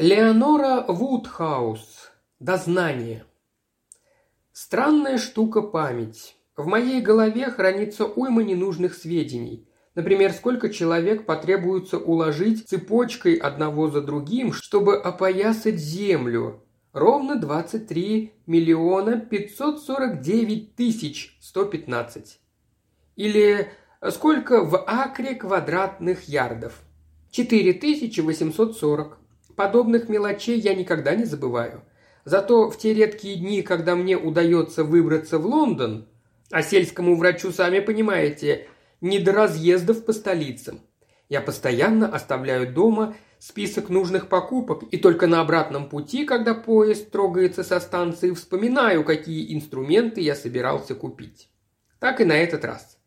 Леонора Вудхаус. Дознание. Странная штука память. В моей голове хранится уйма ненужных сведений. Например, сколько человек потребуется уложить цепочкой одного за другим, чтобы опоясать землю. Ровно 23 миллиона 549 тысяч 115. Или сколько в акре квадратных ярдов? 4840. Подобных мелочей я никогда не забываю. Зато в те редкие дни, когда мне удается выбраться в Лондон, а сельскому врачу, сами понимаете, не до разъездов по столицам. Я постоянно оставляю дома список нужных покупок, и только на обратном пути, когда поезд трогается со станции, вспоминаю, какие инструменты я собирался купить. Так и на этот раз.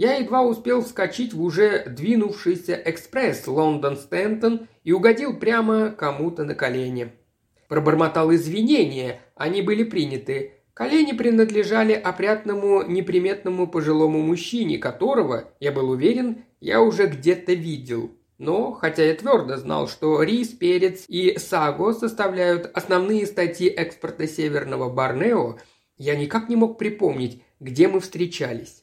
Я едва успел вскочить в уже двинувшийся экспресс Лондон-Стентон и угодил прямо кому-то на колени. Пробормотал извинения, они были приняты. Колени принадлежали опрятному неприметному пожилому мужчине, которого, я был уверен, я уже где-то видел. Но, хотя я твердо знал, что рис, перец и саго составляют основные статьи экспорта Северного Борнео, я никак не мог припомнить, где мы встречались.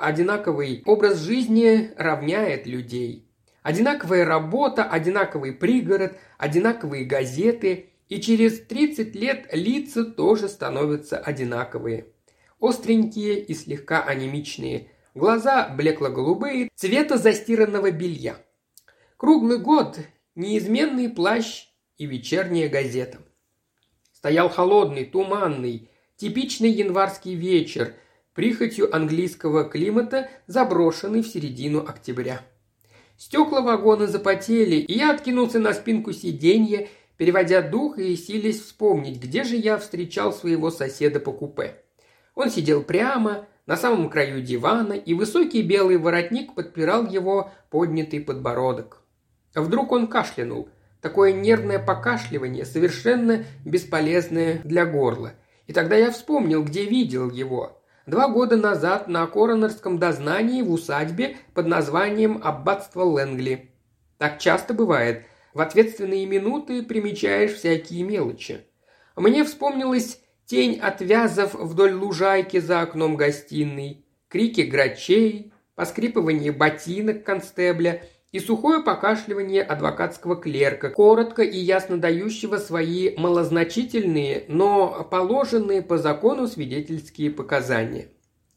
Одинаковый образ жизни равняет людей. Одинаковая работа, одинаковый пригород, одинаковые газеты, и через 30 лет лица тоже становятся одинаковые. Остренькие и слегка анемичные, глаза блекло-голубые, цвета застиранного белья. Круглый год – неизменный плащ и вечерняя газета. Стоял холодный, туманный, типичный январский вечер – прихотью английского климата, заброшенный в середину октября. Стекла вагона запотели, и я откинулся на спинку сиденья, переводя дух и силясь вспомнить, где же я встречал своего соседа по купе. Он сидел прямо, на самом краю дивана, и высокий белый воротник подпирал его поднятый подбородок. Вдруг он кашлянул. Такое нервное покашливание, совершенно бесполезное для горла. И тогда я вспомнил, где видел его. Два года назад на коронерском дознании в усадьбе под названием «Аббатство Лэнгли». Так часто бывает. В ответственные минуты примечаешь всякие мелочи. Мне вспомнилась тень от вязов вдоль лужайки за окном гостиной, крики грачей, поскрипывание ботинок констебля – и сухое покашливание адвокатского клерка, коротко и ясно дающего свои малозначительные, но положенные по закону свидетельские показания.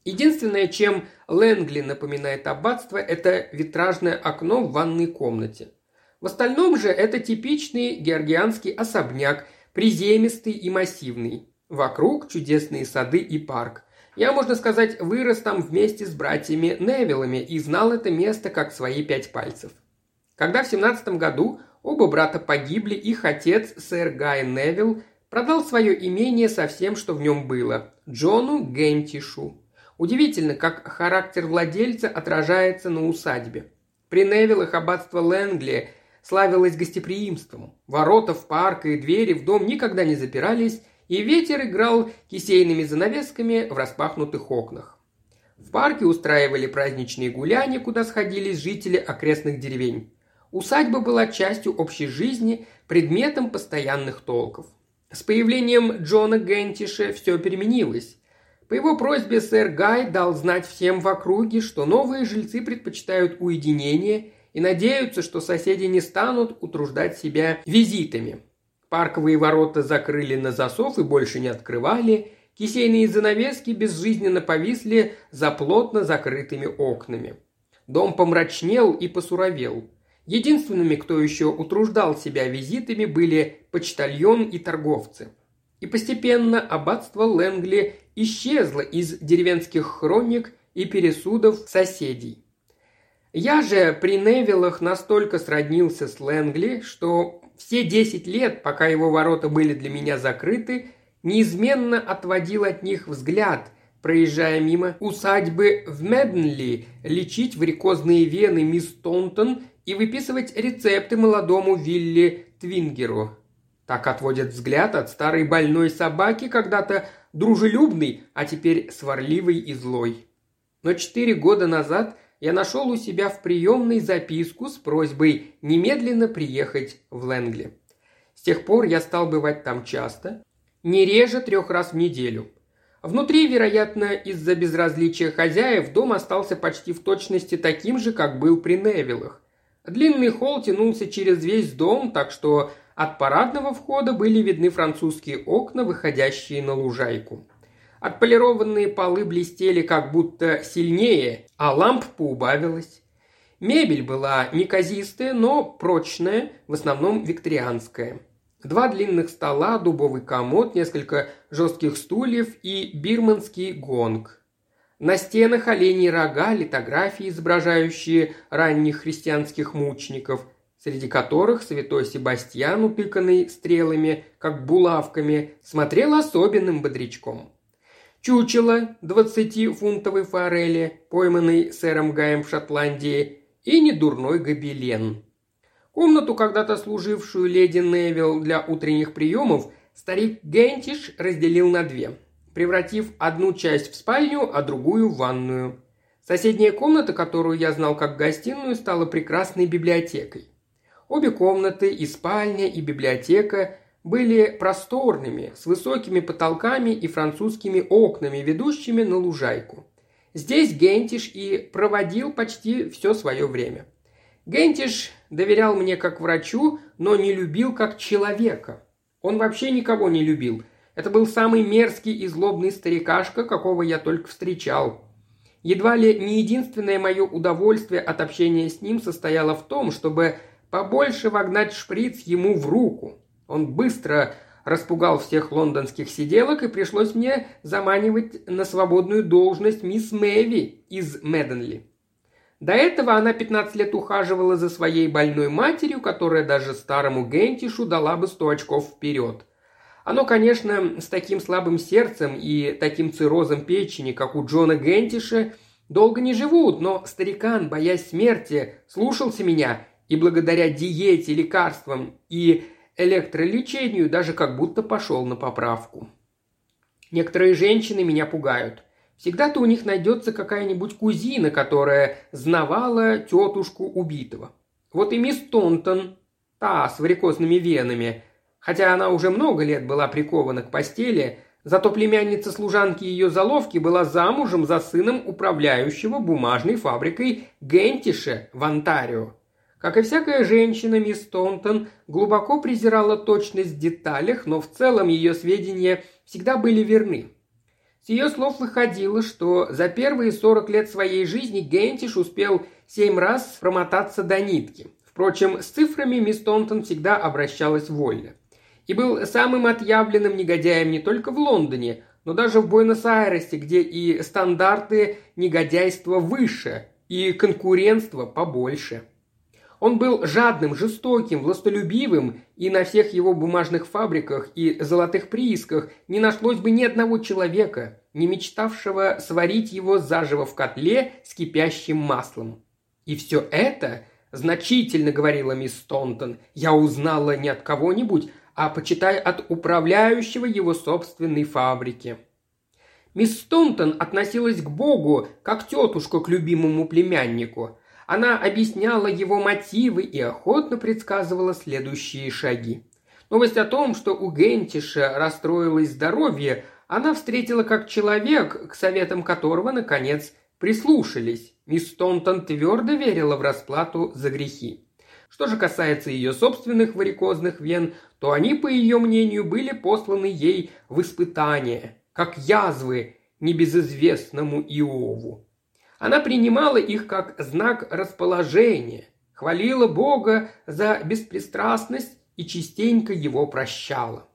Единственное, чем Лэнгли напоминает аббатство, это витражное окно в ванной комнате. В остальном же это типичный георгианский особняк, приземистый и массивный. Вокруг чудесные сады и парк. Я, можно сказать, вырос там вместе с братьями Невиллами и знал это место как свои пять пальцев. Когда в семнадцатом году оба брата погибли, их отец, сэр Гай Невилл, продал свое имение со всем, что в нем было, Джону Гентишу. Удивительно, как характер владельца отражается на усадьбе. При Невиллах аббатство Лэнгли славилось гостеприимством. Ворота в парк и двери в дом никогда не запирались, и ветер играл кисейными занавесками в распахнутых окнах. В парке устраивали праздничные гуляния, куда сходились жители окрестных деревень. Усадьба была частью общей жизни, предметом постоянных толков. С появлением Джона Гентиша все переменилось. По его просьбе сэр Гай дал знать всем в округе, что новые жильцы предпочитают уединение и надеются, что соседи не станут утруждать себя визитами. Парковые ворота закрыли на засов и больше не открывали. Кисейные занавески безжизненно повисли за плотно закрытыми окнами. Дом помрачнел и посуровел. Единственными, кто еще утруждал себя визитами, были почтальон и торговцы. И постепенно аббатство Лэнгли исчезло из деревенских хроник и пересудов соседей. Я же при Невиллах настолько сроднился с Лэнгли, что все десять лет, пока его ворота были для меня закрыты, неизменно отводил от них взгляд, проезжая мимо усадьбы в Меднли, лечить варикозные вены мисс Тонтон и выписывать рецепты молодому Вилли Твингеру. Так отводят взгляд от старой больной собаки, когда-то дружелюбный, а теперь сварливый и злой. Но четыре года назад я нашел у себя в приемной записку с просьбой немедленно приехать в Лэнгли. С тех пор я стал бывать там часто, не реже трех раз в неделю. Внутри, вероятно, из-за безразличия хозяев, дом остался почти в точности таким же, как был при Невилах. Длинный холл тянулся через весь дом, так что от парадного входа были видны французские окна, выходящие на лужайку. Отполированные полы блестели как будто сильнее, а ламп поубавилось. Мебель была неказистая, но прочная, в основном викторианская. Два длинных стола, дубовый комод, несколько жестких стульев и бирманский гонг. На стенах оленей рога, литографии, изображающие ранних христианских мучеников, среди которых святой Себастьян, утыканный стрелами, как булавками, смотрел особенным бодрячком. Чучело двадцатифунтовой форели, пойманный сэром Гаем в Шотландии, и недурной гобелен. Комнату, когда-то служившую леди Невилл для утренних приемов, старик Гентиш разделил на две, превратив одну часть в спальню, а другую в ванную. Соседняя комната, которую я знал как гостиную, стала прекрасной библиотекой. Обе комнаты, и спальня, и библиотека, были просторными, с высокими потолками и французскими окнами, ведущими на лужайку. Здесь Гентиш и проводил почти все свое время. Гентиш доверял мне как врачу, но не любил как человека. Он вообще никого не любил. Это был самый мерзкий и злобный старикашка, какого я только встречал. Едва ли не единственное мое удовольствие от общения с ним состояло в том, чтобы побольше вогнать шприц ему в руку. Он быстро распугал всех лондонских сиделок, и пришлось мне заманивать на свободную должность мисс Мэви из Меденли. До этого она 15 лет ухаживала за своей больной матерью, которая даже старому Гентишу дала бы 100 очков вперед. Оно, конечно, с таким слабым сердцем и таким циррозом печени, как у Джона Гентиша, долго не живут, но старикан, боясь смерти, слушался меня и благодаря диете, лекарствам и электролечению даже как будто пошел на поправку. Некоторые женщины меня пугают. Всегда-то у них найдется какая-нибудь кузина, которая знавала тетушку убитого. Вот и мисс Тонтон, та с варикозными венами, хотя она уже много лет была прикована к постели, зато племянница служанки ее заловки была замужем за сыном управляющего бумажной фабрикой Гентише в Онтарио. Как и всякая женщина, мисс Тонтон глубоко презирала точность в деталях, но в целом ее сведения всегда были верны. С ее слов выходило, что за первые 40 лет своей жизни Гентиш успел семь раз промотаться до нитки. Впрочем, с цифрами мисс Тонтон всегда обращалась вольно. И был самым отъявленным негодяем не только в Лондоне, но даже в Буэнос-Айресе, где и стандарты негодяйства выше, и конкурентство побольше – он был жадным, жестоким, властолюбивым, и на всех его бумажных фабриках и золотых приисках не нашлось бы ни одного человека, не мечтавшего сварить его заживо в котле с кипящим маслом. И все это, значительно говорила мисс Тонтон, я узнала не от кого-нибудь, а почитай от управляющего его собственной фабрики. Мисс Тонтон относилась к Богу, как тетушка к любимому племяннику – она объясняла его мотивы и охотно предсказывала следующие шаги. Новость о том, что у Гентиша расстроилось здоровье, она встретила как человек, к советам которого, наконец, прислушались. Мисс Тонтон твердо верила в расплату за грехи. Что же касается ее собственных варикозных вен, то они, по ее мнению, были посланы ей в испытание, как язвы небезызвестному Иову. Она принимала их как знак расположения, хвалила Бога за беспристрастность и частенько его прощала.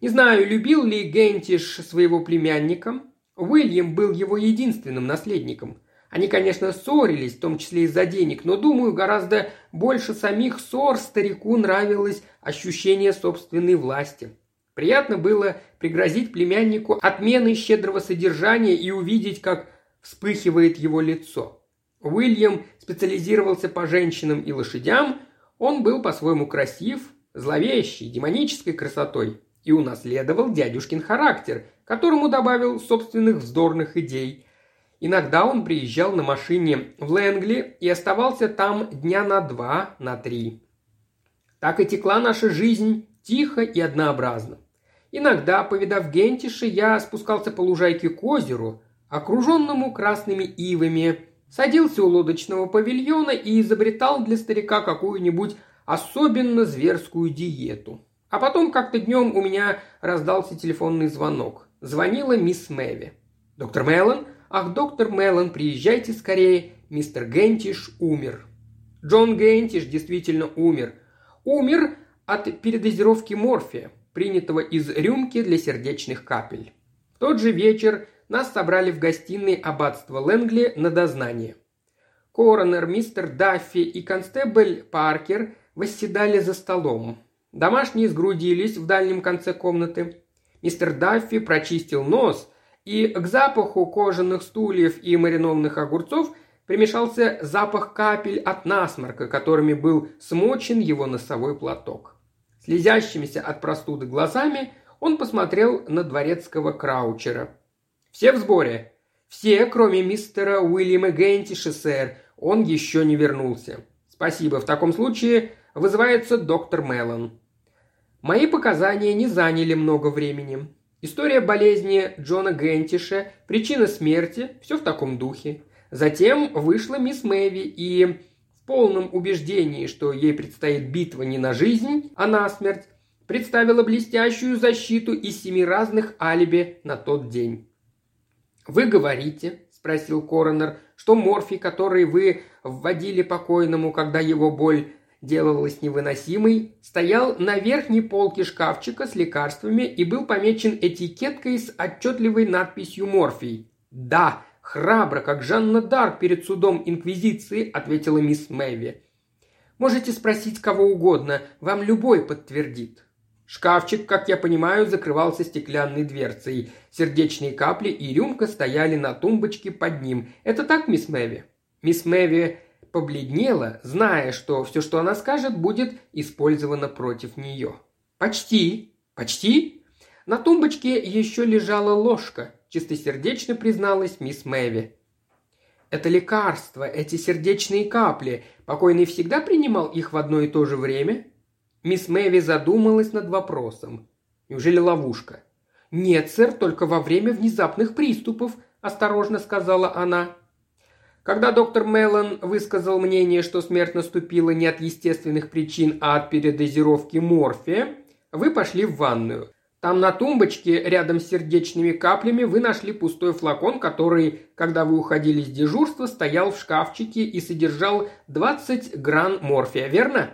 Не знаю, любил ли Гентиш своего племянника. Уильям был его единственным наследником. Они, конечно, ссорились, в том числе из-за денег, но, думаю, гораздо больше самих ссор старику нравилось ощущение собственной власти. Приятно было пригрозить племяннику отменой щедрого содержания и увидеть, как вспыхивает его лицо. Уильям специализировался по женщинам и лошадям, он был по-своему красив, зловещий, демонической красотой и унаследовал дядюшкин характер, которому добавил собственных вздорных идей. Иногда он приезжал на машине в Лэнгли и оставался там дня на два, на три. Так и текла наша жизнь тихо и однообразно. Иногда, повидав Гентиши, я спускался по лужайке к озеру, окруженному красными ивами, садился у лодочного павильона и изобретал для старика какую-нибудь особенно зверскую диету. А потом как-то днем у меня раздался телефонный звонок. Звонила мисс Мэви. «Доктор Меллон? Ах, доктор Меллон, приезжайте скорее. Мистер Гентиш умер». Джон Гентиш действительно умер. Умер от передозировки морфия принятого из рюмки для сердечных капель. В тот же вечер нас собрали в гостиной аббатства Лэнгли на дознание. Коронер, мистер Даффи и констебль Паркер восседали за столом. Домашние сгрудились в дальнем конце комнаты. Мистер Даффи прочистил нос, и к запаху кожаных стульев и маринованных огурцов примешался запах капель от насморка, которыми был смочен его носовой платок. Слезящимися от простуды глазами он посмотрел на дворецкого Краучера. «Все в сборе?» «Все, кроме мистера Уильяма Гентиша, сэр. Он еще не вернулся». «Спасибо. В таком случае вызывается доктор Меллон». Мои показания не заняли много времени. История болезни Джона Гентиша, причина смерти – все в таком духе. Затем вышла мисс Мэви и в полном убеждении, что ей предстоит битва не на жизнь, а на смерть, представила блестящую защиту из семи разных алиби на тот день. «Вы говорите», – спросил коронер, – «что морфий, который вы вводили покойному, когда его боль делалась невыносимой, стоял на верхней полке шкафчика с лекарствами и был помечен этикеткой с отчетливой надписью «Морфий». «Да», «Храбро, как Жанна Дарк перед судом Инквизиции», – ответила мисс Мэви. «Можете спросить кого угодно, вам любой подтвердит». Шкафчик, как я понимаю, закрывался стеклянной дверцей. Сердечные капли и рюмка стояли на тумбочке под ним. Это так, мисс Мэви? Мисс Мэви побледнела, зная, что все, что она скажет, будет использовано против нее. «Почти. Почти?» На тумбочке еще лежала ложка чистосердечно призналась мисс Мэви. «Это лекарство, эти сердечные капли. Покойный всегда принимал их в одно и то же время?» Мисс Мэви задумалась над вопросом. «Неужели ловушка?» «Нет, сэр, только во время внезапных приступов», – осторожно сказала она. Когда доктор Меллон высказал мнение, что смерть наступила не от естественных причин, а от передозировки морфия, вы пошли в ванную. Там на тумбочке рядом с сердечными каплями вы нашли пустой флакон, который, когда вы уходили с дежурства, стоял в шкафчике и содержал 20 гран морфия, верно?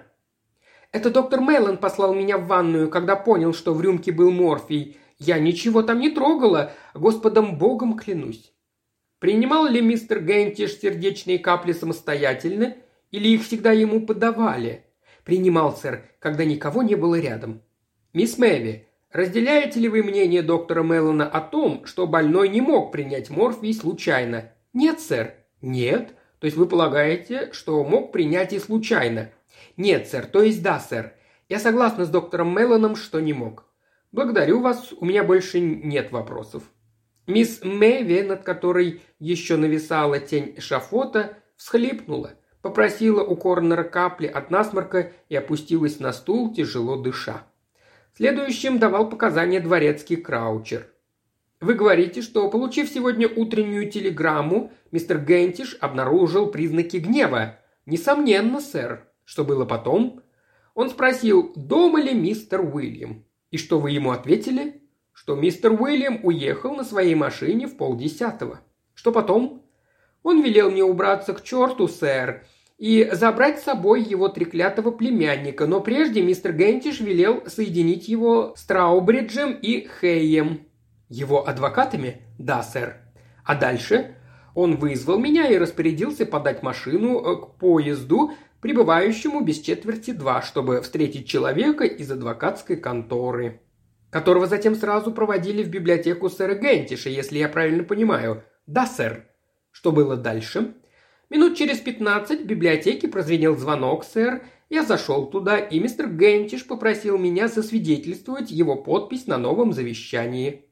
Это доктор Мейлон послал меня в ванную, когда понял, что в рюмке был морфий. Я ничего там не трогала, Господом Богом клянусь. Принимал ли мистер Гентиш сердечные капли самостоятельно, или их всегда ему подавали? Принимал, сэр, когда никого не было рядом. Мисс Мэви, Разделяете ли вы мнение доктора Меллона о том, что больной не мог принять морфий случайно? Нет, сэр. Нет? То есть вы полагаете, что мог принять и случайно? Нет, сэр. То есть да, сэр. Я согласна с доктором Меллоном, что не мог. Благодарю вас, у меня больше нет вопросов. Мисс Мэви, над которой еще нависала тень шафота, всхлипнула, попросила у Корнера капли от насморка и опустилась на стул, тяжело дыша. Следующим давал показания дворецкий Краучер. Вы говорите, что, получив сегодня утреннюю телеграмму, мистер Гентиш обнаружил признаки гнева. Несомненно, сэр. Что было потом? Он спросил, дома ли мистер Уильям. И что вы ему ответили? Что мистер Уильям уехал на своей машине в полдесятого. Что потом? Он велел мне убраться к черту, сэр, и забрать с собой его треклятого племянника, но прежде мистер Гентиш велел соединить его с Траубриджем и Хейем. Его адвокатами? Да, сэр. А дальше? Он вызвал меня и распорядился подать машину э, к поезду, прибывающему без четверти два, чтобы встретить человека из адвокатской конторы, которого затем сразу проводили в библиотеку сэра Гентиша, если я правильно понимаю. Да, сэр. Что было дальше? Минут через пятнадцать в библиотеке прозвенел звонок, сэр. Я зашел туда, и мистер Гентиш попросил меня засвидетельствовать его подпись на новом завещании.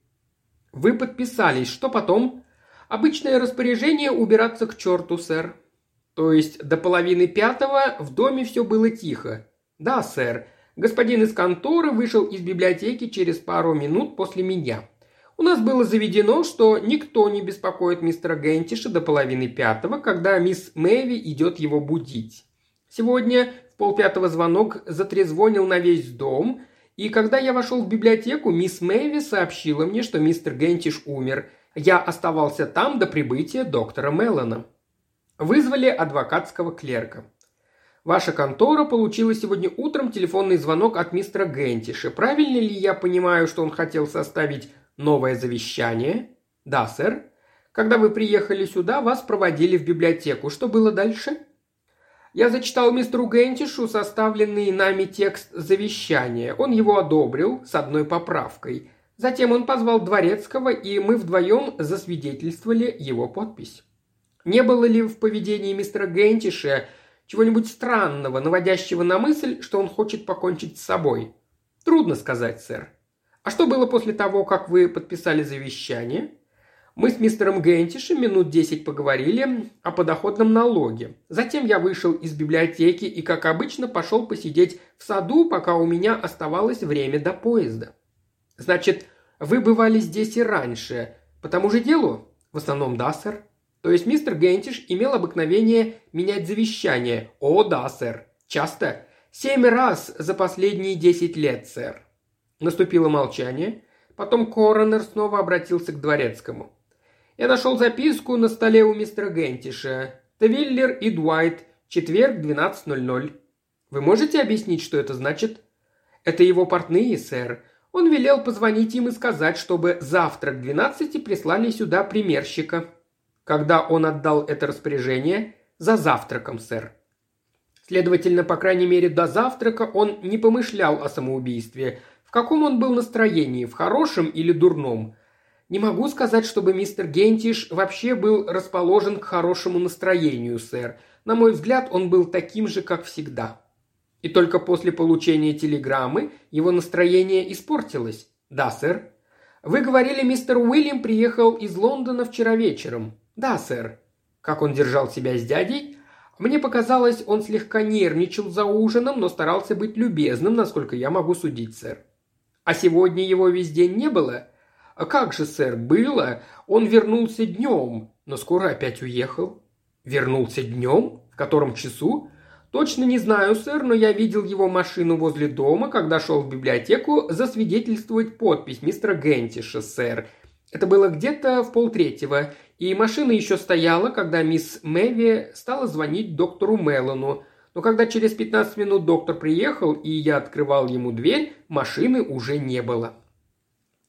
Вы подписались. Что потом? Обычное распоряжение убираться к черту, сэр. То есть до половины пятого в доме все было тихо. Да, сэр. Господин из конторы вышел из библиотеки через пару минут после меня. У нас было заведено, что никто не беспокоит мистера Гентиша до половины пятого, когда мисс Мэви идет его будить. Сегодня в полпятого звонок затрезвонил на весь дом, и когда я вошел в библиотеку, мисс Мэви сообщила мне, что мистер Гентиш умер. Я оставался там до прибытия доктора Меллона. Вызвали адвокатского клерка. Ваша контора получила сегодня утром телефонный звонок от мистера Гентиша. Правильно ли я понимаю, что он хотел составить новое завещание? Да, сэр. Когда вы приехали сюда, вас проводили в библиотеку. Что было дальше? Я зачитал мистеру Гентишу составленный нами текст завещания. Он его одобрил с одной поправкой. Затем он позвал Дворецкого, и мы вдвоем засвидетельствовали его подпись. Не было ли в поведении мистера Гентиша чего-нибудь странного, наводящего на мысль, что он хочет покончить с собой? Трудно сказать, сэр. А что было после того, как вы подписали завещание? Мы с мистером Гентишем минут десять поговорили о подоходном налоге. Затем я вышел из библиотеки и, как обычно, пошел посидеть в саду, пока у меня оставалось время до поезда. Значит, вы бывали здесь и раньше. По тому же делу? В основном, да, сэр. То есть мистер Гентиш имел обыкновение менять завещание. О, да, сэр. Часто. Семь раз за последние десять лет, сэр. Наступило молчание. Потом коронер снова обратился к дворецкому. Я нашел записку на столе у мистера Гентиша. Твиллер и Дуайт. Четверг, 12.00. Вы можете объяснить, что это значит? Это его портные, сэр. Он велел позвонить им и сказать, чтобы завтра к 12 прислали сюда примерщика когда он отдал это распоряжение за завтраком, сэр. Следовательно, по крайней мере, до завтрака он не помышлял о самоубийстве. В каком он был настроении, в хорошем или дурном? Не могу сказать, чтобы мистер Гентиш вообще был расположен к хорошему настроению, сэр. На мой взгляд, он был таким же, как всегда. И только после получения телеграммы его настроение испортилось. Да, сэр. Вы говорили, мистер Уильям приехал из Лондона вчера вечером. «Да, сэр». Как он держал себя с дядей? Мне показалось, он слегка нервничал за ужином, но старался быть любезным, насколько я могу судить, сэр. А сегодня его весь день не было? А как же, сэр, было? Он вернулся днем, но скоро опять уехал. Вернулся днем? В котором часу? Точно не знаю, сэр, но я видел его машину возле дома, когда шел в библиотеку засвидетельствовать подпись мистера Гентиша, сэр. Это было где-то в полтретьего, и машина еще стояла, когда мисс Мэви стала звонить доктору Меллону. Но когда через 15 минут доктор приехал, и я открывал ему дверь, машины уже не было.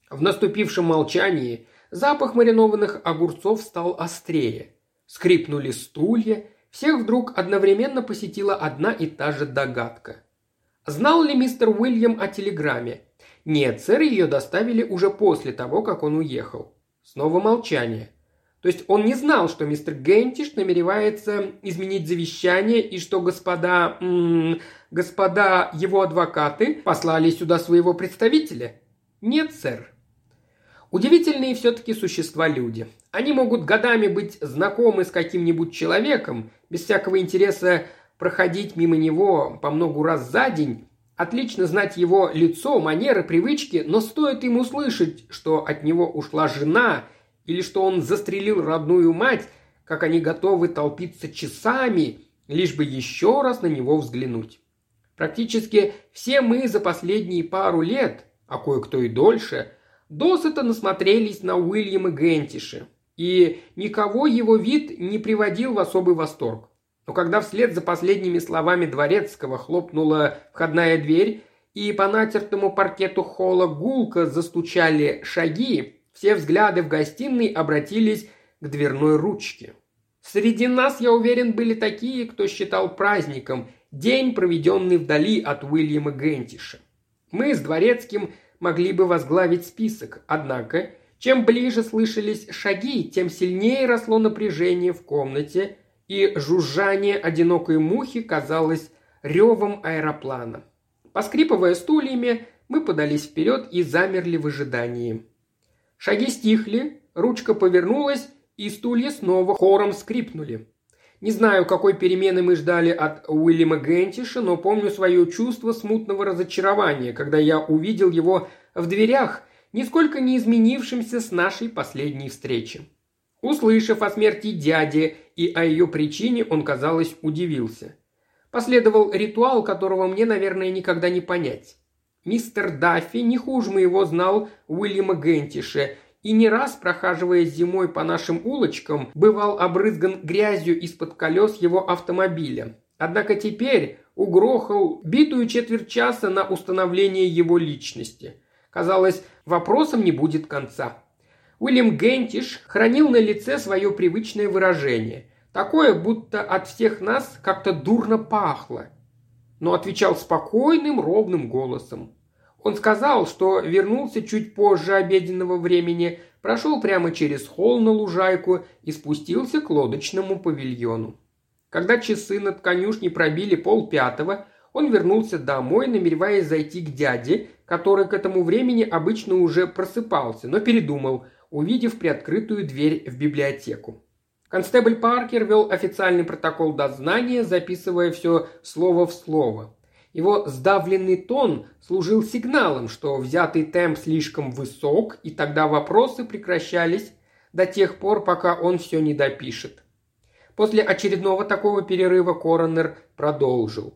В наступившем молчании запах маринованных огурцов стал острее. Скрипнули стулья, всех вдруг одновременно посетила одна и та же догадка. Знал ли мистер Уильям о телеграмме? Нет, сэр, ее доставили уже после того, как он уехал. Снова молчание. То есть он не знал, что мистер Гентиш намеревается изменить завещание и что господа... М господа его адвокаты послали сюда своего представителя? Нет, сэр. Удивительные все-таки существа люди. Они могут годами быть знакомы с каким-нибудь человеком, без всякого интереса проходить мимо него по многу раз за день, отлично знать его лицо, манеры, привычки, но стоит ему услышать, что от него ушла жена – или что он застрелил родную мать, как они готовы толпиться часами, лишь бы еще раз на него взглянуть. Практически все мы за последние пару лет, а кое-кто и дольше, досыта насмотрелись на Уильяма Гентиша, и никого его вид не приводил в особый восторг. Но когда вслед за последними словами Дворецкого хлопнула входная дверь, и по натертому паркету холла гулко застучали шаги, все взгляды в гостиной обратились к дверной ручке. Среди нас, я уверен, были такие, кто считал праздником день, проведенный вдали от Уильяма Гентиша. Мы с Дворецким могли бы возглавить список, однако, чем ближе слышались шаги, тем сильнее росло напряжение в комнате, и жужжание одинокой мухи казалось ревом аэроплана. Поскрипывая стульями, мы подались вперед и замерли в ожидании. Шаги стихли, ручка повернулась, и стулья снова хором скрипнули. Не знаю, какой перемены мы ждали от Уильяма Гентиша, но помню свое чувство смутного разочарования, когда я увидел его в дверях, нисколько не изменившимся с нашей последней встречи. Услышав о смерти дяди и о ее причине, он, казалось, удивился. Последовал ритуал, которого мне, наверное, никогда не понять. Мистер Даффи не хуже моего знал Уильяма Гентиша и не раз, прохаживаясь зимой по нашим улочкам, бывал обрызган грязью из-под колес его автомобиля. Однако теперь угрохал битую четверть часа на установление его личности. Казалось, вопросом не будет конца. Уильям Гентиш хранил на лице свое привычное выражение. Такое, будто от всех нас как-то дурно пахло. Но отвечал спокойным, ровным голосом. Он сказал, что вернулся чуть позже обеденного времени, прошел прямо через холл на лужайку и спустился к лодочному павильону. Когда часы над конюшней пробили пол пятого, он вернулся домой, намереваясь зайти к дяде, который к этому времени обычно уже просыпался, но передумал, увидев приоткрытую дверь в библиотеку. Констебль Паркер вел официальный протокол дознания, записывая все слово в слово. Его сдавленный тон служил сигналом, что взятый темп слишком высок, и тогда вопросы прекращались до тех пор, пока он все не допишет. После очередного такого перерыва коронер продолжил.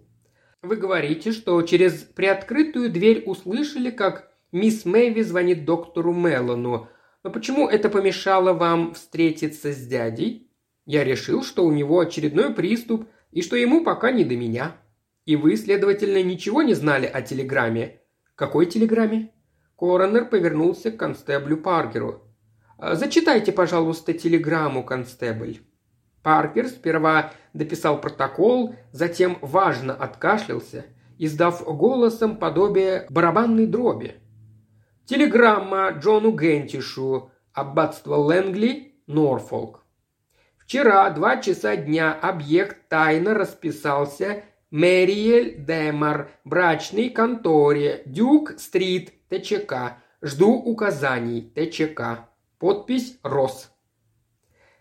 Вы говорите, что через приоткрытую дверь услышали, как мисс Мэйви звонит доктору Меллону. Но почему это помешало вам встретиться с дядей? Я решил, что у него очередной приступ и что ему пока не до меня. И вы, следовательно, ничего не знали о телеграмме? Какой телеграмме? Коронер повернулся к констеблю Паркеру. «А, «Зачитайте, пожалуйста, телеграмму, констебль». Паркер сперва дописал протокол, затем важно откашлялся, издав голосом подобие барабанной дроби. Телеграмма Джону Гентишу, аббатство Лэнгли, Норфолк. Вчера, два часа дня, объект тайно расписался Мэриэль Демар, брачной конторе, Дюк-стрит, ТЧК. Жду указаний, ТЧК. Подпись «Рос».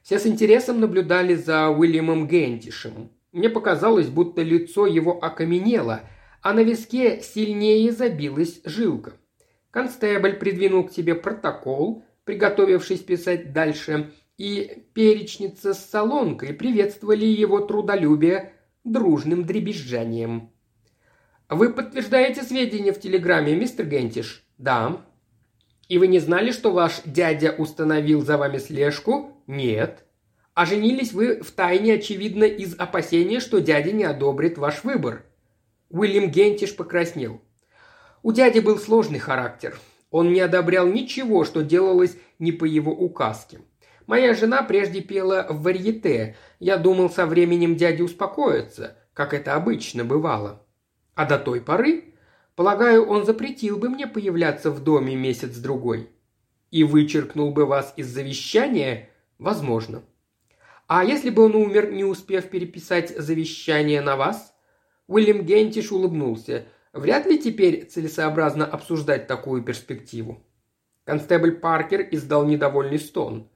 Все с интересом наблюдали за Уильямом Гентишем. Мне показалось, будто лицо его окаменело, а на виске сильнее забилась жилка. Констебль придвинул к себе протокол, приготовившись писать дальше, и перечница с солонкой приветствовали его трудолюбие дружным дребезжанием. «Вы подтверждаете сведения в телеграмме, мистер Гентиш?» «Да». «И вы не знали, что ваш дядя установил за вами слежку?» «Нет». «А женились вы в тайне, очевидно, из опасения, что дядя не одобрит ваш выбор?» Уильям Гентиш покраснел. У дяди был сложный характер. Он не одобрял ничего, что делалось не по его указке. Моя жена прежде пела в варьете. Я думал, со временем дядя успокоится, как это обычно бывало. А до той поры, полагаю, он запретил бы мне появляться в доме месяц-другой. И вычеркнул бы вас из завещания? Возможно. А если бы он умер, не успев переписать завещание на вас? Уильям Гентиш улыбнулся. Вряд ли теперь целесообразно обсуждать такую перспективу. Констебль Паркер издал недовольный стон.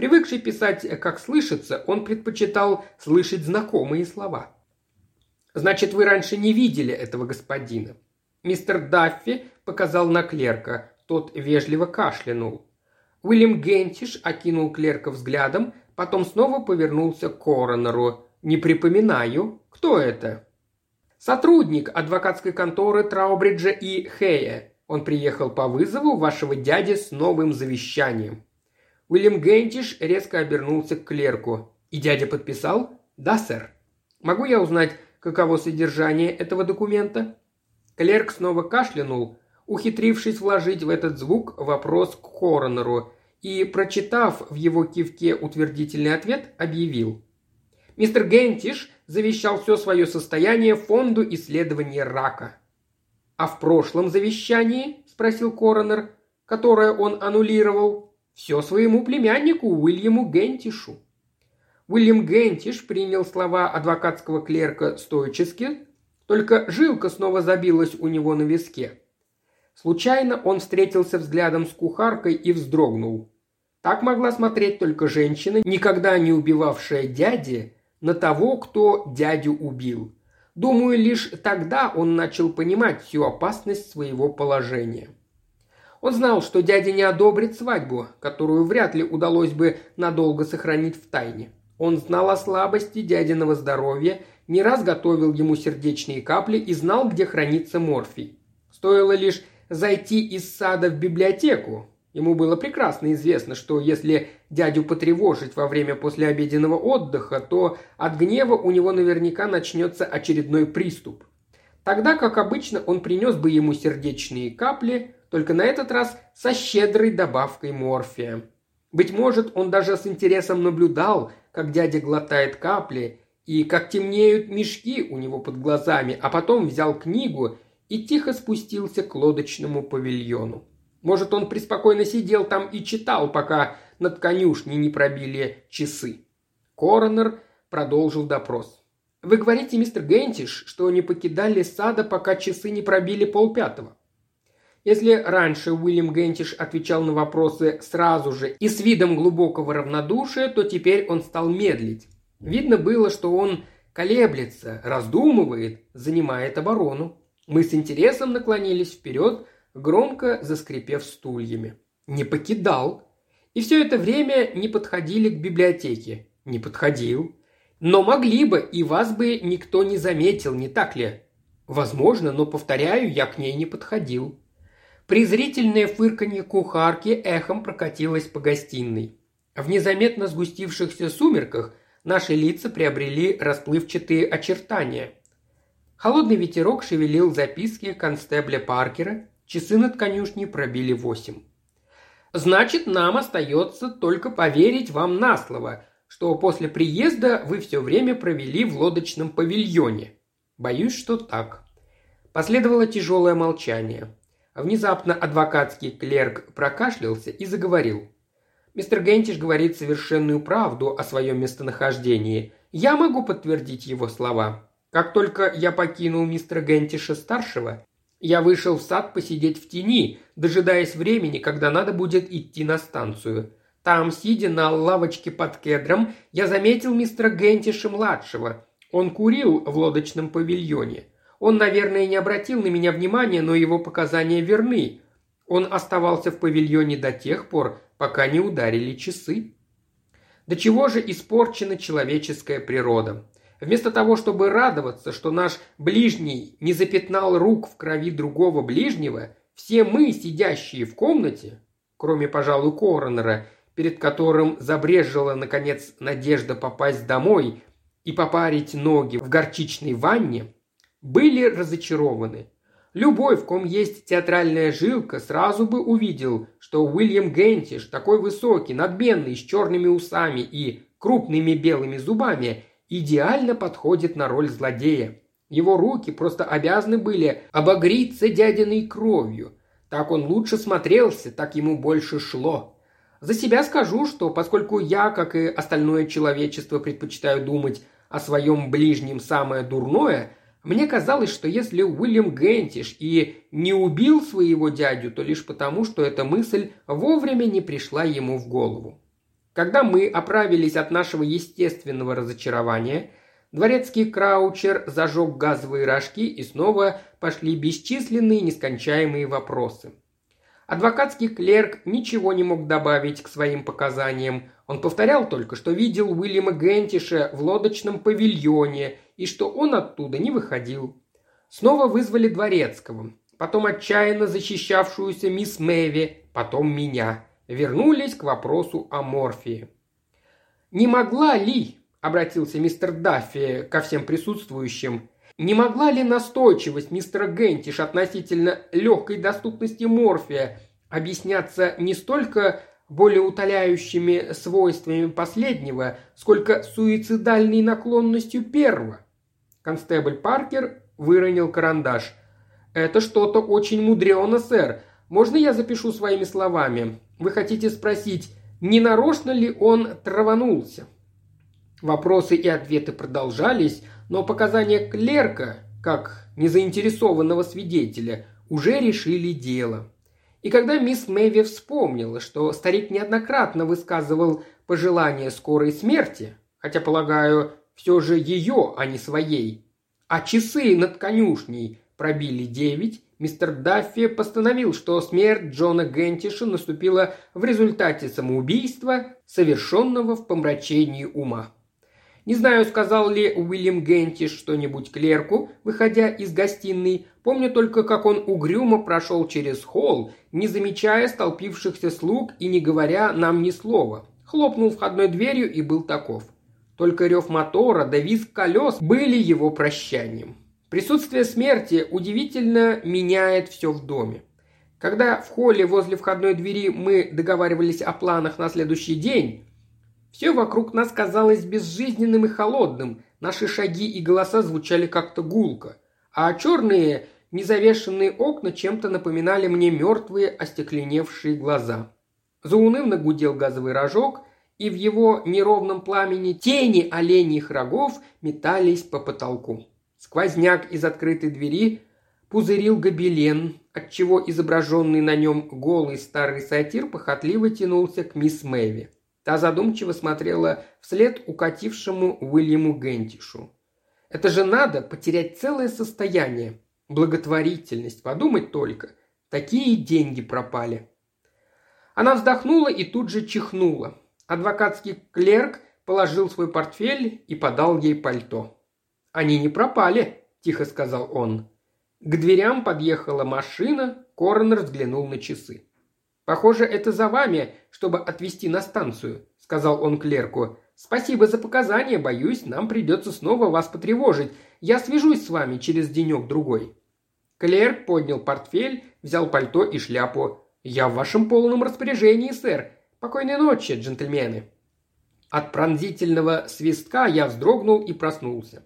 Привыкший писать, как слышится, он предпочитал слышать знакомые слова. «Значит, вы раньше не видели этого господина?» Мистер Даффи показал на клерка. Тот вежливо кашлянул. Уильям Гентиш окинул клерка взглядом, потом снова повернулся к коронеру. «Не припоминаю. Кто это?» «Сотрудник адвокатской конторы Траубриджа и Хея. Он приехал по вызову вашего дяди с новым завещанием». Уильям Гентиш резко обернулся к клерку. «И дядя подписал?» «Да, сэр». «Могу я узнать, каково содержание этого документа?» Клерк снова кашлянул, ухитрившись вложить в этот звук вопрос к коронеру, и, прочитав в его кивке утвердительный ответ, объявил. Мистер Гентиш завещал все свое состояние фонду исследования рака. «А в прошлом завещании?» – спросил коронер, – «которое он аннулировал?» Все своему племяннику Уильяму Гентишу. Уильям Гентиш принял слова адвокатского клерка стоически, только жилка снова забилась у него на виске. Случайно он встретился взглядом с кухаркой и вздрогнул. Так могла смотреть только женщина, никогда не убивавшая дяди, на того, кто дядю убил. Думаю, лишь тогда он начал понимать всю опасность своего положения. Он знал, что дядя не одобрит свадьбу, которую вряд ли удалось бы надолго сохранить в тайне. Он знал о слабости дядиного здоровья, не раз готовил ему сердечные капли и знал, где хранится морфий. Стоило лишь зайти из сада в библиотеку. Ему было прекрасно известно, что если дядю потревожить во время послеобеденного отдыха, то от гнева у него наверняка начнется очередной приступ. Тогда, как обычно, он принес бы ему сердечные капли, только на этот раз со щедрой добавкой морфия. Быть может, он даже с интересом наблюдал, как дядя глотает капли и как темнеют мешки у него под глазами, а потом взял книгу и тихо спустился к лодочному павильону. Может, он преспокойно сидел там и читал, пока над конюшней не пробили часы. Коронер продолжил допрос. «Вы говорите, мистер Гентиш, что не покидали сада, пока часы не пробили полпятого?» Если раньше Уильям Гентиш отвечал на вопросы сразу же и с видом глубокого равнодушия, то теперь он стал медлить. Видно было, что он колеблется, раздумывает, занимает оборону. Мы с интересом наклонились вперед, громко заскрипев стульями. Не покидал. И все это время не подходили к библиотеке. Не подходил. Но могли бы, и вас бы никто не заметил, не так ли? Возможно, но, повторяю, я к ней не подходил. Презрительное фырканье кухарки эхом прокатилось по гостиной. В незаметно сгустившихся сумерках наши лица приобрели расплывчатые очертания. Холодный ветерок шевелил записки констебля Паркера, часы над конюшней пробили восемь. «Значит, нам остается только поверить вам на слово, что после приезда вы все время провели в лодочном павильоне. Боюсь, что так». Последовало тяжелое молчание. Внезапно адвокатский клерк прокашлялся и заговорил. «Мистер Гентиш говорит совершенную правду о своем местонахождении. Я могу подтвердить его слова. Как только я покинул мистера Гентиша-старшего, я вышел в сад посидеть в тени, дожидаясь времени, когда надо будет идти на станцию. Там, сидя на лавочке под кедром, я заметил мистера Гентиша-младшего. Он курил в лодочном павильоне. Он, наверное, не обратил на меня внимания, но его показания верны. Он оставался в павильоне до тех пор, пока не ударили часы. До чего же испорчена человеческая природа? Вместо того, чтобы радоваться, что наш ближний не запятнал рук в крови другого ближнего, все мы, сидящие в комнате, кроме, пожалуй, коронера, перед которым забрежила, наконец, надежда попасть домой и попарить ноги в горчичной ванне, были разочарованы. Любой, в ком есть театральная жилка, сразу бы увидел, что Уильям Гентиш, такой высокий, надменный, с черными усами и крупными белыми зубами, идеально подходит на роль злодея. Его руки просто обязаны были обогриться дядиной кровью. Так он лучше смотрелся, так ему больше шло. За себя скажу, что поскольку я, как и остальное человечество, предпочитаю думать о своем ближнем самое дурное – мне казалось, что если Уильям Гентиш и не убил своего дядю, то лишь потому, что эта мысль вовремя не пришла ему в голову. Когда мы оправились от нашего естественного разочарования, дворецкий Краучер зажег газовые рожки и снова пошли бесчисленные нескончаемые вопросы. Адвокатский клерк ничего не мог добавить к своим показаниям. Он повторял только, что видел Уильяма Гентиша в лодочном павильоне и что он оттуда не выходил. Снова вызвали дворецкого, потом отчаянно защищавшуюся мисс Мэви, потом меня. Вернулись к вопросу о морфии. «Не могла ли, — обратился мистер Даффи ко всем присутствующим, — не могла ли настойчивость мистера Гентиш относительно легкой доступности морфия объясняться не столько более утоляющими свойствами последнего, сколько суицидальной наклонностью первого? Констебль Паркер выронил карандаш. «Это что-то очень мудрено, сэр. Можно я запишу своими словами? Вы хотите спросить, не нарочно ли он траванулся?» Вопросы и ответы продолжались, но показания клерка, как незаинтересованного свидетеля, уже решили дело. И когда мисс Мэви вспомнила, что старик неоднократно высказывал пожелание скорой смерти, хотя, полагаю, все же ее, а не своей. А часы над конюшней пробили девять, мистер Даффи постановил, что смерть Джона Гентиша наступила в результате самоубийства, совершенного в помрачении ума. Не знаю, сказал ли Уильям Гентиш что-нибудь клерку, выходя из гостиной. Помню только, как он угрюмо прошел через холл, не замечая столпившихся слуг и не говоря нам ни слова. Хлопнул входной дверью и был таков. Только рев мотора да визг колес были его прощанием. Присутствие смерти удивительно меняет все в доме. Когда в холле возле входной двери мы договаривались о планах на следующий день, все вокруг нас казалось безжизненным и холодным, наши шаги и голоса звучали как-то гулко, а черные, незавешенные окна чем-то напоминали мне мертвые, остекленевшие глаза. Заунывно гудел газовый рожок, и в его неровном пламени тени оленьих рогов метались по потолку. Сквозняк из открытой двери пузырил гобелен, отчего изображенный на нем голый старый сатир похотливо тянулся к мисс Мэви. Та задумчиво смотрела вслед укатившему Уильяму Гентишу. Это же надо потерять целое состояние. Благотворительность, подумать только. Такие деньги пропали. Она вздохнула и тут же чихнула. Адвокатский клерк положил свой портфель и подал ей пальто. «Они не пропали», – тихо сказал он. К дверям подъехала машина, коронер взглянул на часы. «Похоже, это за вами, чтобы отвезти на станцию», – сказал он клерку. «Спасибо за показания, боюсь, нам придется снова вас потревожить. Я свяжусь с вами через денек-другой». Клерк поднял портфель, взял пальто и шляпу. «Я в вашем полном распоряжении, сэр. Покойной ночи, джентльмены». От пронзительного свистка я вздрогнул и проснулся.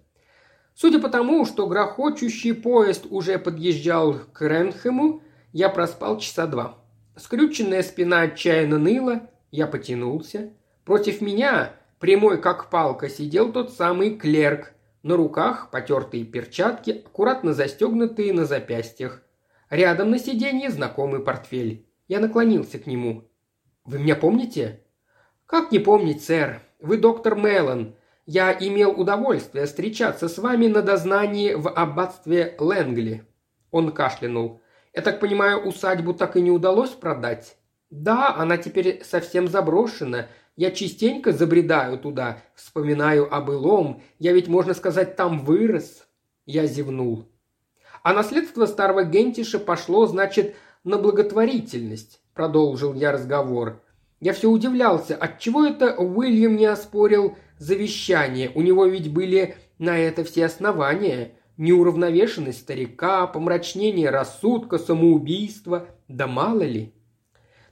Судя по тому, что грохочущий поезд уже подъезжал к Ренхему, я проспал часа два. Скрюченная спина отчаянно ныла, я потянулся. Против меня, прямой как палка, сидел тот самый клерк. На руках потертые перчатки, аккуратно застегнутые на запястьях. Рядом на сиденье знакомый портфель. Я наклонился к нему. «Вы меня помните?» «Как не помнить, сэр? Вы доктор Меллон. Я имел удовольствие встречаться с вами на дознании в аббатстве Лэнгли». Он кашлянул. Я так понимаю, усадьбу так и не удалось продать? Да, она теперь совсем заброшена. Я частенько забредаю туда, вспоминаю о былом. Я ведь, можно сказать, там вырос. Я зевнул. А наследство старого Гентиша пошло, значит, на благотворительность, продолжил я разговор. Я все удивлялся, отчего это Уильям не оспорил завещание. У него ведь были на это все основания неуравновешенность старика, помрачнение рассудка, самоубийство, да мало ли.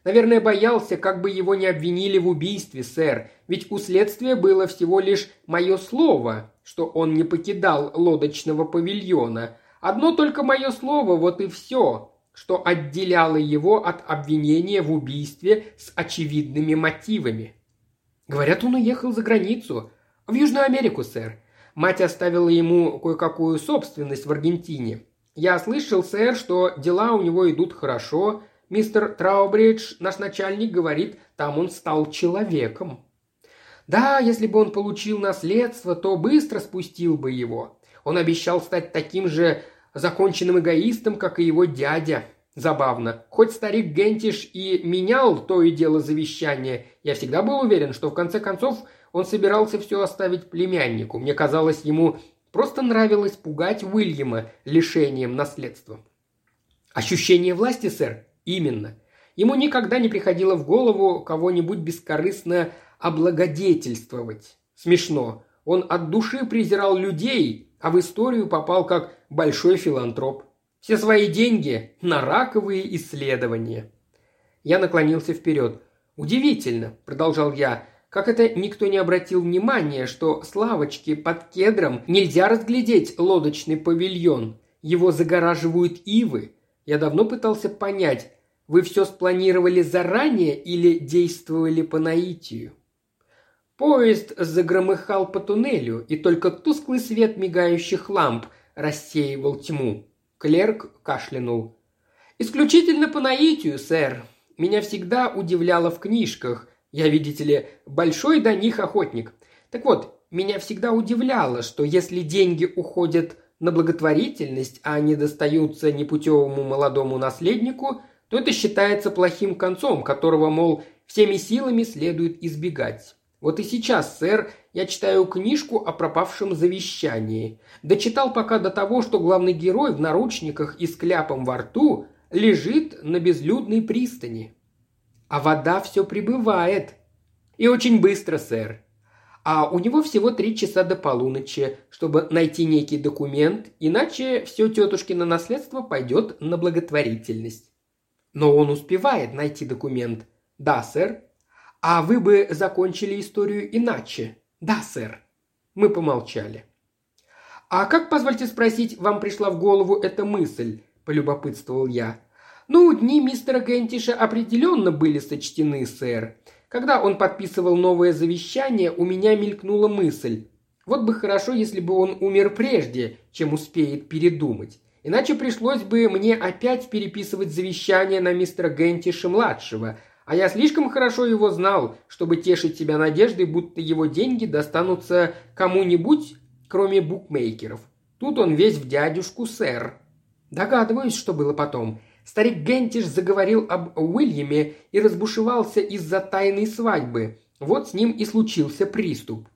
Наверное, боялся, как бы его не обвинили в убийстве, сэр, ведь у следствия было всего лишь мое слово, что он не покидал лодочного павильона. Одно только мое слово, вот и все, что отделяло его от обвинения в убийстве с очевидными мотивами. Говорят, он уехал за границу. В Южную Америку, сэр. Мать оставила ему кое-какую собственность в Аргентине. Я слышал, сэр, что дела у него идут хорошо. Мистер Траубридж, наш начальник, говорит, там он стал человеком. Да, если бы он получил наследство, то быстро спустил бы его. Он обещал стать таким же законченным эгоистом, как и его дядя. Забавно. Хоть старик Гентиш и менял то и дело завещание, я всегда был уверен, что в конце концов он собирался все оставить племяннику. Мне казалось, ему просто нравилось пугать Уильяма лишением наследства. Ощущение власти, сэр? Именно. Ему никогда не приходило в голову кого-нибудь бескорыстно облагодетельствовать. Смешно. Он от души презирал людей, а в историю попал как большой филантроп. Все свои деньги на раковые исследования. Я наклонился вперед. «Удивительно», – продолжал я, как это никто не обратил внимания, что с лавочки под кедром нельзя разглядеть лодочный павильон. Его загораживают ивы. Я давно пытался понять, вы все спланировали заранее или действовали по наитию? Поезд загромыхал по туннелю, и только тусклый свет мигающих ламп рассеивал тьму. Клерк кашлянул. «Исключительно по наитию, сэр. Меня всегда удивляло в книжках, я, видите ли, большой до них охотник. Так вот, меня всегда удивляло, что если деньги уходят на благотворительность, а не достаются непутевому молодому наследнику, то это считается плохим концом, которого, мол, всеми силами следует избегать. Вот и сейчас, сэр, я читаю книжку о пропавшем завещании. Дочитал пока до того, что главный герой в наручниках и с кляпом во рту лежит на безлюдной пристани. А вода все прибывает. И очень быстро, сэр а у него всего три часа до полуночи, чтобы найти некий документ, иначе все тетушкино наследство пойдет на благотворительность. Но он успевает найти документ. Да, сэр. А вы бы закончили историю иначе. Да, сэр. Мы помолчали. А как, позвольте спросить, вам пришла в голову эта мысль? Полюбопытствовал я. Ну, дни мистера Гентиша определенно были сочтены, сэр. Когда он подписывал новое завещание, у меня мелькнула мысль. Вот бы хорошо, если бы он умер прежде, чем успеет передумать. Иначе пришлось бы мне опять переписывать завещание на мистера Гентиша-младшего, а я слишком хорошо его знал, чтобы тешить себя надеждой, будто его деньги достанутся кому-нибудь, кроме букмекеров. Тут он весь в дядюшку, сэр. Догадываюсь, что было потом. Старик Гентиш заговорил об Уильяме и разбушевался из-за тайной свадьбы. Вот с ним и случился приступ.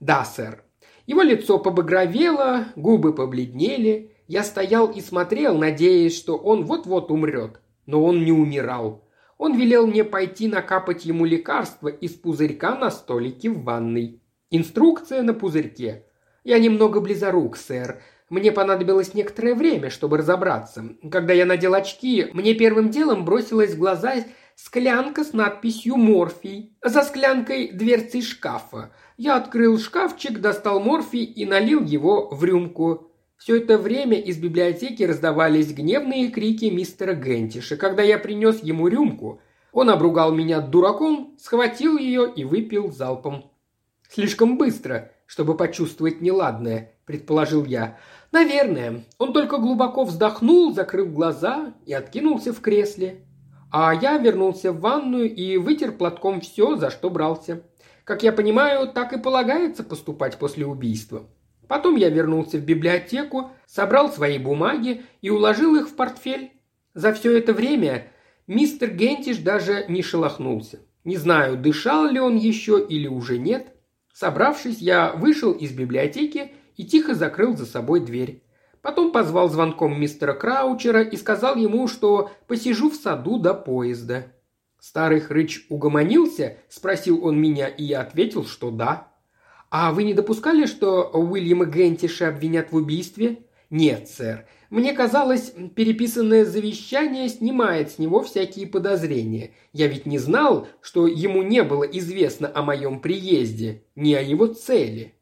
Да, сэр. Его лицо побагровело, губы побледнели. Я стоял и смотрел, надеясь, что он вот-вот умрет. Но он не умирал. Он велел мне пойти накапать ему лекарство из пузырька на столике в ванной. Инструкция на пузырьке. Я немного близорук, сэр. Мне понадобилось некоторое время, чтобы разобраться. Когда я надел очки, мне первым делом бросилась в глаза склянка с надписью «Морфий». За склянкой дверцы шкафа. Я открыл шкафчик, достал морфий и налил его в рюмку. Все это время из библиотеки раздавались гневные крики мистера Гентиша. Когда я принес ему рюмку, он обругал меня дураком, схватил ее и выпил залпом. Слишком быстро, чтобы почувствовать неладное, предположил я. «Наверное. Он только глубоко вздохнул, закрыл глаза и откинулся в кресле. А я вернулся в ванную и вытер платком все, за что брался. Как я понимаю, так и полагается поступать после убийства. Потом я вернулся в библиотеку, собрал свои бумаги и уложил их в портфель. За все это время мистер Гентиш даже не шелохнулся. Не знаю, дышал ли он еще или уже нет. Собравшись, я вышел из библиотеки и тихо закрыл за собой дверь. Потом позвал звонком мистера Краучера и сказал ему, что посижу в саду до поезда. Старый хрыч угомонился, спросил он меня, и я ответил, что да. «А вы не допускали, что Уильяма Гентиша обвинят в убийстве?» «Нет, сэр. Мне казалось, переписанное завещание снимает с него всякие подозрения. Я ведь не знал, что ему не было известно о моем приезде, ни о его цели».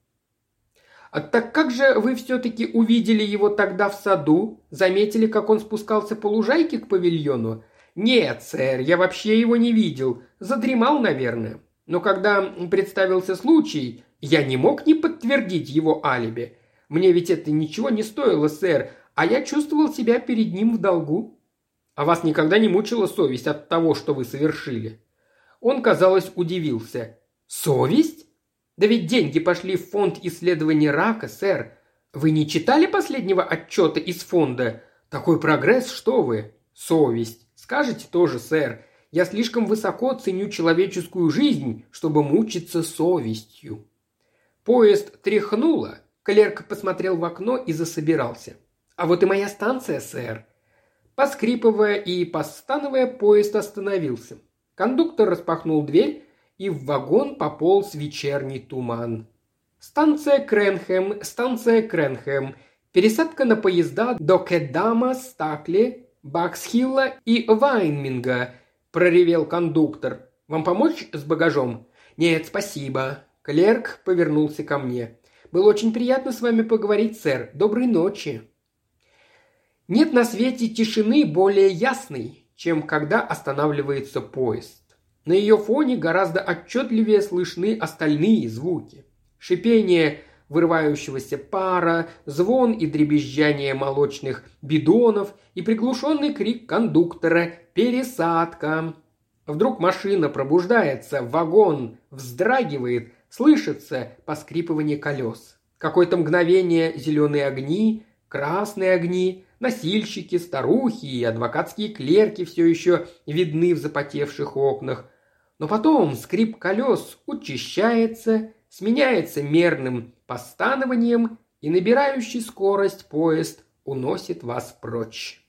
А так как же вы все-таки увидели его тогда в саду? Заметили, как он спускался по лужайке к павильону? Нет, сэр, я вообще его не видел. Задремал, наверное. Но когда представился случай, я не мог не подтвердить его алиби. Мне ведь это ничего не стоило, сэр, а я чувствовал себя перед ним в долгу. А вас никогда не мучила совесть от того, что вы совершили?» Он, казалось, удивился. «Совесть? Да ведь деньги пошли в фонд исследования рака, сэр. Вы не читали последнего отчета из фонда? Такой прогресс, что вы? Совесть. Скажете тоже, сэр. Я слишком высоко ценю человеческую жизнь, чтобы мучиться совестью. Поезд тряхнуло. Клерк посмотрел в окно и засобирался. А вот и моя станция, сэр. Поскрипывая и постановая, поезд остановился. Кондуктор распахнул дверь, и в вагон пополз вечерний туман. Станция Кренхэм, станция Кренхэм. Пересадка на поезда до Кедама, Стакли, Баксхилла и Вайнминга, проревел кондуктор. Вам помочь с багажом? Нет, спасибо. Клерк повернулся ко мне. Было очень приятно с вами поговорить, сэр. Доброй ночи. Нет на свете тишины более ясной, чем когда останавливается поезд. На ее фоне гораздо отчетливее слышны остальные звуки. Шипение вырывающегося пара, звон и дребезжание молочных бидонов и приглушенный крик кондуктора «Пересадка!». Вдруг машина пробуждается, вагон вздрагивает, слышится поскрипывание колес. Какое-то мгновение зеленые огни, красные огни, носильщики, старухи и адвокатские клерки все еще видны в запотевших окнах. Но потом скрип колес учащается, сменяется мерным постанованием, и набирающий скорость поезд уносит вас прочь.